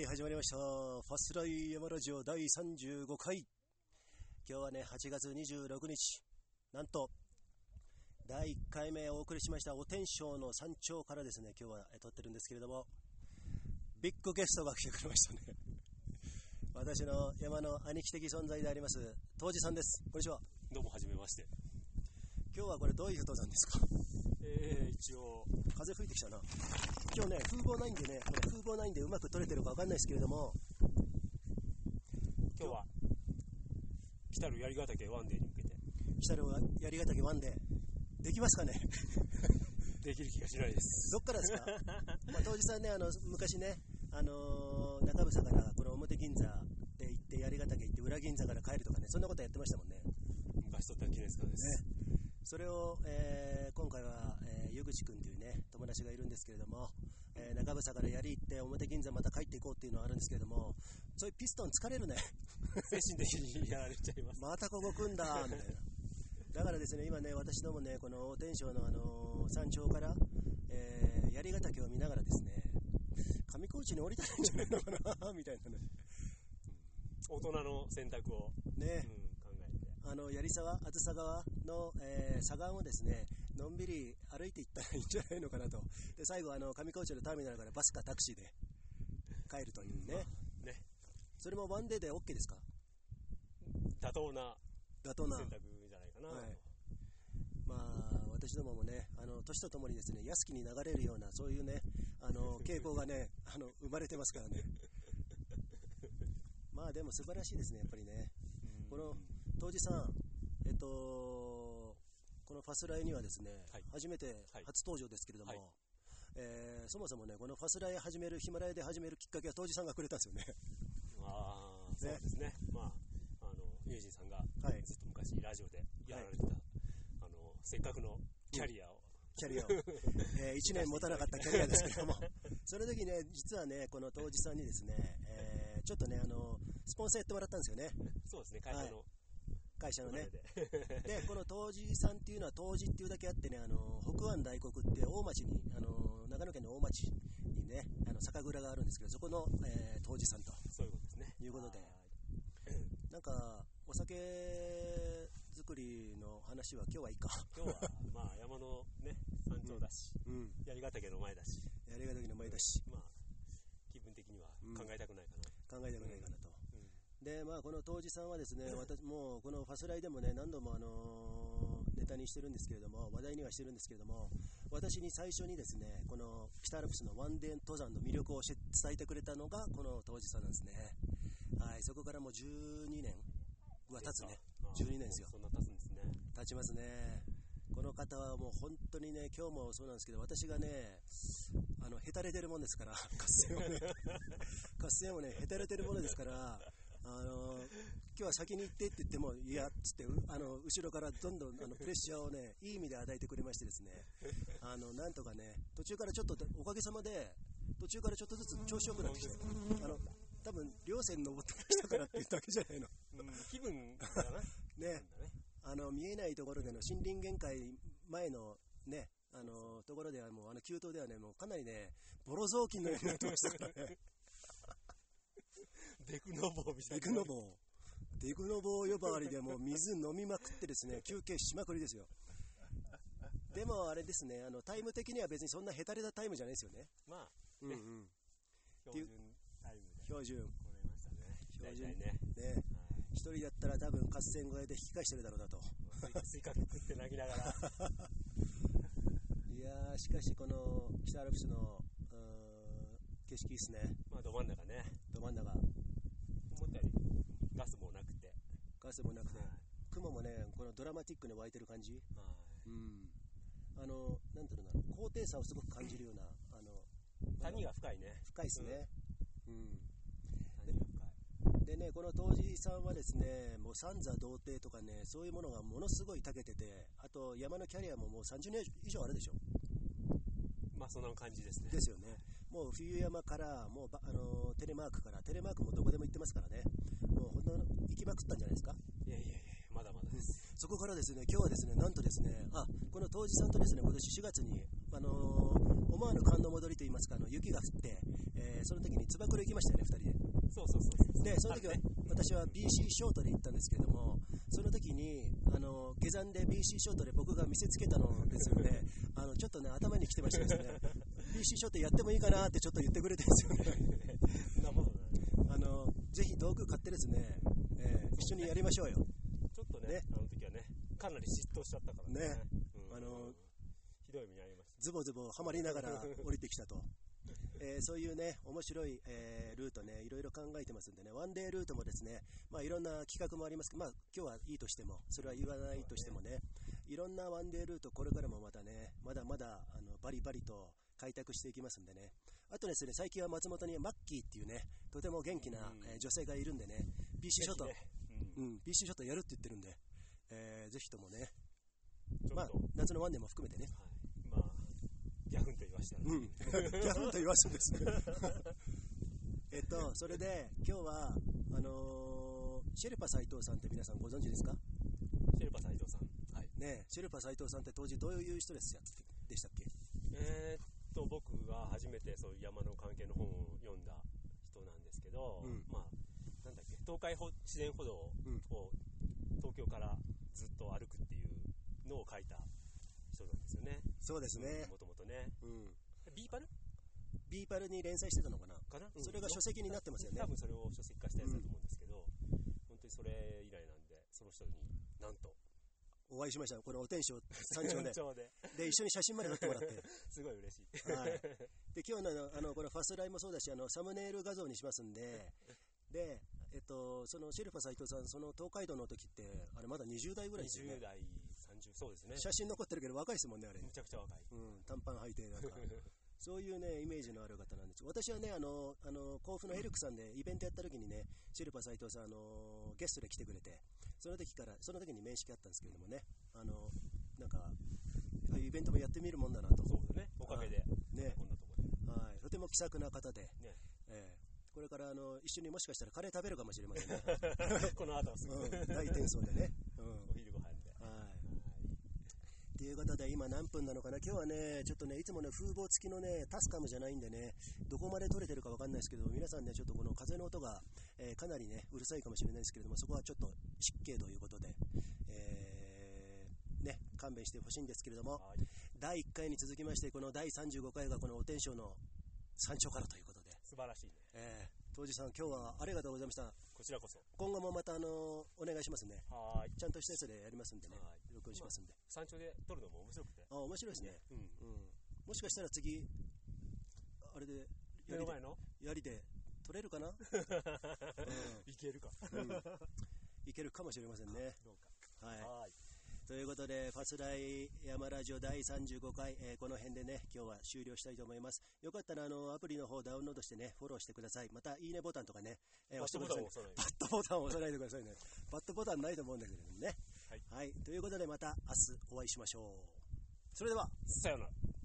はい、始まりました。ファスライ山ラジオ第35回。今日はね、8月26日。なんと、第1回目お送りしましたお天正の山頂からですね、今日はえ撮ってるんですけれども、ビッグゲストが来てくれましたね。私の山の兄貴的存在であります、当時さんです。こんにちは。どうも、はじめまして。今日はこれどういう登山ですか？えー、一応、風吹いてきたな。今日ね、風貌ないんでね、これ風貌ないんでうまく撮れてるかわかんないですけれども、今日は、来たる槍ヶ岳ワンデーに向けて、来たるは槍ヶ岳ワンで、できますかね？できる気がしないです。どっからですか？まあ、当時さんね、あの、昔ね、あのー中房からこの表銀座で行って、槍ヶ岳行って、裏銀座から帰るとかね、そんなことやってましたもんね。昔撮った記念塚です。それを、えー今回は、えー、湯口くんというね、友達がいるんですけれども、えー中房から槍行って、表銀座また帰っていこうっていうのはあるんですけれども、そういうピストン疲れるね。精神的にやられちゃいます。またここ組んだみたいな。だからですね、今ね、私どもね、この天正の、あのー山頂から、えー、槍ヶ岳を見ながらですね、上高地に降りたらいいんじゃないのかな、みたいなね。大人の選択を、うん、ね、考えて。あの、槍沢、あずさ川の、えー、左岸をですね、のんびり歩いていったらいいんじゃないのかなと。で、最後、あの、上高地のターミナルからバスかタクシーで帰るというね。ね。それもワンデーで OK ですか？妥当な妥当な。選択じゃないかなと。はいまあ、私どももね、あの、年とともにですね、安きに流れるような、そういうね、あの、傾向がね、あの、生まれてますからね。まあ、でも素晴らしいですね、やっぱりね。うんこの、当時さん、えっと、このファスライにはですね、はい。初めてはい。初登場ですけれども、はい。えーそもそもね、このファスライ始める、ヒマラヤで始めるきっかけは当時さんがくれたんですよね。ああ、そうですね。まあ、あの、ユージンさんが、はい。ずっと昔ラジオでやられてた、あの、せっかくのキャリアを、キャリアを、え1年持たなかったキャリアですけれども、その時ね、実はね、この当時さんにですね、えーちょっとね、あの、スポンサーやってもらったんですよね、そうですね、会社の会社のね。で。で、この当時さんっていうのは、当時っていうだけあってね、あの、北湾大国って大町に、あの、長野県の大町にね、あの、酒蔵があるんですけど、そこの、えー当時さんとそういうことですね。いうことでは、なんか、お酒作りの話は今日はいいか。今日は、まあ、山のね、山頂だし、うん。槍ヶ岳の前だし、やりがたきの前だし、まあ、気分的にはうん考えたくないかな。考えたくないかなと。うんで、まあ、この当時さんはですね、私もうこのファスライでもね、何度もあのーネタにしてるんですけれども、話題にはしてるんですけれども、私に最初にですね、この北アルプスのワンデー登山の魅力を教え伝えてくれたのが、この当時さんなんですね。はい、そこからもう12年は経つね。ああ12年ですよそんな経つんですね。経ちますね。この方はもう本当にね、今日もそうなんですけど、私がね、あの、へたれてるもんですから、合戦をね、合戦をね、へたれてるものですから、あの、今日は先に行ってって言っても、いや、つって、うあの、後ろからどんどんあのプレッシャーをね、いい意味で与えてくれましてですね、あの、なんとかね、途中からちょっと、おかげさまで、途中からちょっとずつ調子よくなってきて、あの、多分、稜線登ってきたからっていうだけじゃないの。うん、気分だな。ね。あの見えないところでの森林限界前のね、あのところではもう、あの急登ではね、もうかなりね、ボロ雑巾のようになってましたからね、デクノボーみたいな。デクノボー、デクノボー呼ばわりでもう水飲みまくってですね、休憩しまくりですよ。でもあれですね、あのタイム的には別にそんなヘタレなタイムじゃないですよね。まあ、うんうん、標準タイムで標準。ましたね。標準ね。ね、はい一人だったら多分合戦小屋で引き返してるだろうなと。スイカ食って泣きながら。いやー、しかしこの北アルプスのうーん景色いいっすね、まあ、ど真ん中ね。ど真ん中。ガスもなくて。ガスもなくてはい、雲もね、このドラマティックに湧いてる感じ、はいうん、あの、なんていうのかな、高低差をすごく感じるような、あの、谷が深いね。深いですね。うん。谷が深い。でね、この当時さんはですね、もう三座童貞とかね、そういうものがものすごい長けてて、あと山のキャリアももう30年以上あるでしょ。まあ、そんな感じですね。ですよね。もう冬山から、もうばあのテレマークから、テレマークもどこでも行ってますからね、行きまくったんじゃないですか？いやいやいや、まだまだです。そこからですね、今日はですね、なんとですね、あ、この当時さんとですね、今年4月に、あのー思わぬ寒の戻りといいますか、あの雪が降って、えーその時につば九郎行きましたよね、2人で。そうそうそう。で、その時は私は BC ショートで行ったんですけれども、その時に、あの、下山で BC ショートで僕が見せつけたのですよね、あの、ちょっとね、頭に来てましたですね、BC ショートやってもいいかなってちょっと言ってくれてるんですよね。なことない。あの、ぜひ道具買ってですね、えー一緒にやりましょうよ。ちょっとねねあの時はね、かなり嫉妬しちゃったからね。ねうんあのひどい目に遭いました。ズボズボはまりながら 降りてきたと。えーそういうね、面白い、えールートね、いろいろ考えてますんでね、ワンデールートもですね、まあいろんな企画もありますけど、まあ今日はいいとしても、それは言わないとしてもね、いろんなワンデールート、これからもまたね、まだまだあのバリバリと開拓していきますんでね。あとですね、最近は松本にマッキーっていうね、とても元気な、うんえー女性がいるんでね、BC ショット、ぜひねうん、BC ショットやるって言ってるんで、えーぜひともね、まあ夏のワンデーも含めてね、はい、まあ、ギャフンと言わしたら、うん、ギャフンと言わすんです。ね。えっと、それで、今日は、あのーシェルパ斎藤さんって皆さんご存知ですか？シェルパ斎藤さん。はい。ねえシェルパ斎藤さんって当時どういう人ですやでしたっけ？えーっと、僕が初めてそういう山の関係の本を読んだ人なんですけど、うん東海ほ自然歩道をうん東京からずっと歩くっていうのを書いた人なんですよね。そうですね。もともとね。うん。ビーパル？ビーパルに連載してたのかな？かな、うんそれが書籍になってますよね多。分それを書籍化したやつだと思うんですけど、本当にそれ以来なんで、その人になんと、お会いしました。このお天正山頂で。頂でで、一緒に写真まで撮ってもらって。すごい嬉しい。はい。で、今日のあの、このファスライもそうだし、あの、サムネイル画像にしますんで、で、えっと、そのシェルパ斎藤さん、その東海道の時って、あれまだ20代ぐらいですよね20。代、30、そうですね。写真残ってるけど若いですもんね、あれ。めちゃくちゃ若い。うん、短パン履いて、なんか。そういうね、イメージのある方なんです。私はね、あの、あの、甲府のヘルクさんでイベントやった時にね、シェルパ斎藤さん、あの、ゲストで来てくれて、その時から、その時に面識あったんですけれどもね、あの、なんか、ああいうイベントもやってみるもんだなと。そうだね、おかげで、ねこんなところで。はい、とても気さくな方で、ね、ええこれからあの一緒にもしかしたらカレー食べるかもしれませんね。この後すぐ、うん、大転送でね。うんお昼ご飯で。はい。ということで、今何分なのかな？今日はね、ちょっとね、いつもね、風防付きのね、タスカムじゃないんでね、どこまで撮れてるかわかんないですけど、皆さんね、ちょっとこの風の音が、えーかなりね、うるさいかもしれないですけれども、そこはちょっと失敬ということで、えーね、勘弁してほしいんですけれども、はい第1回に続きまして、この第35回がこのお天正の山頂からということで、素晴らしいね。えー、当時さん、今日はありがとうございました。こちらこそ。今後もまた、あのお願いしますね。はーい。ちゃんとしたやつでやりますんでねは、録音しますんで。山頂で撮るのも面白くて。あ、面白いですね。うん。うん、もしかしたら次、あれで、やりでやりで取れるかな、いけるか。うんうんいけるかもしれませんね。どうか。はい、ことで、ファスライ山ラジオ第35回、えーこの辺でね、今日は終了したいと思います。よかったら、あの、アプリの方ダウンロードしてね、フォローしてください。また、いいねボタンとかね、えー押してください、ね。バットボタンを押さないでくださいね。バットボタンないと思うんだけどね。はいはい。ということで、また明日お会いしましょう。それでは。さよなら。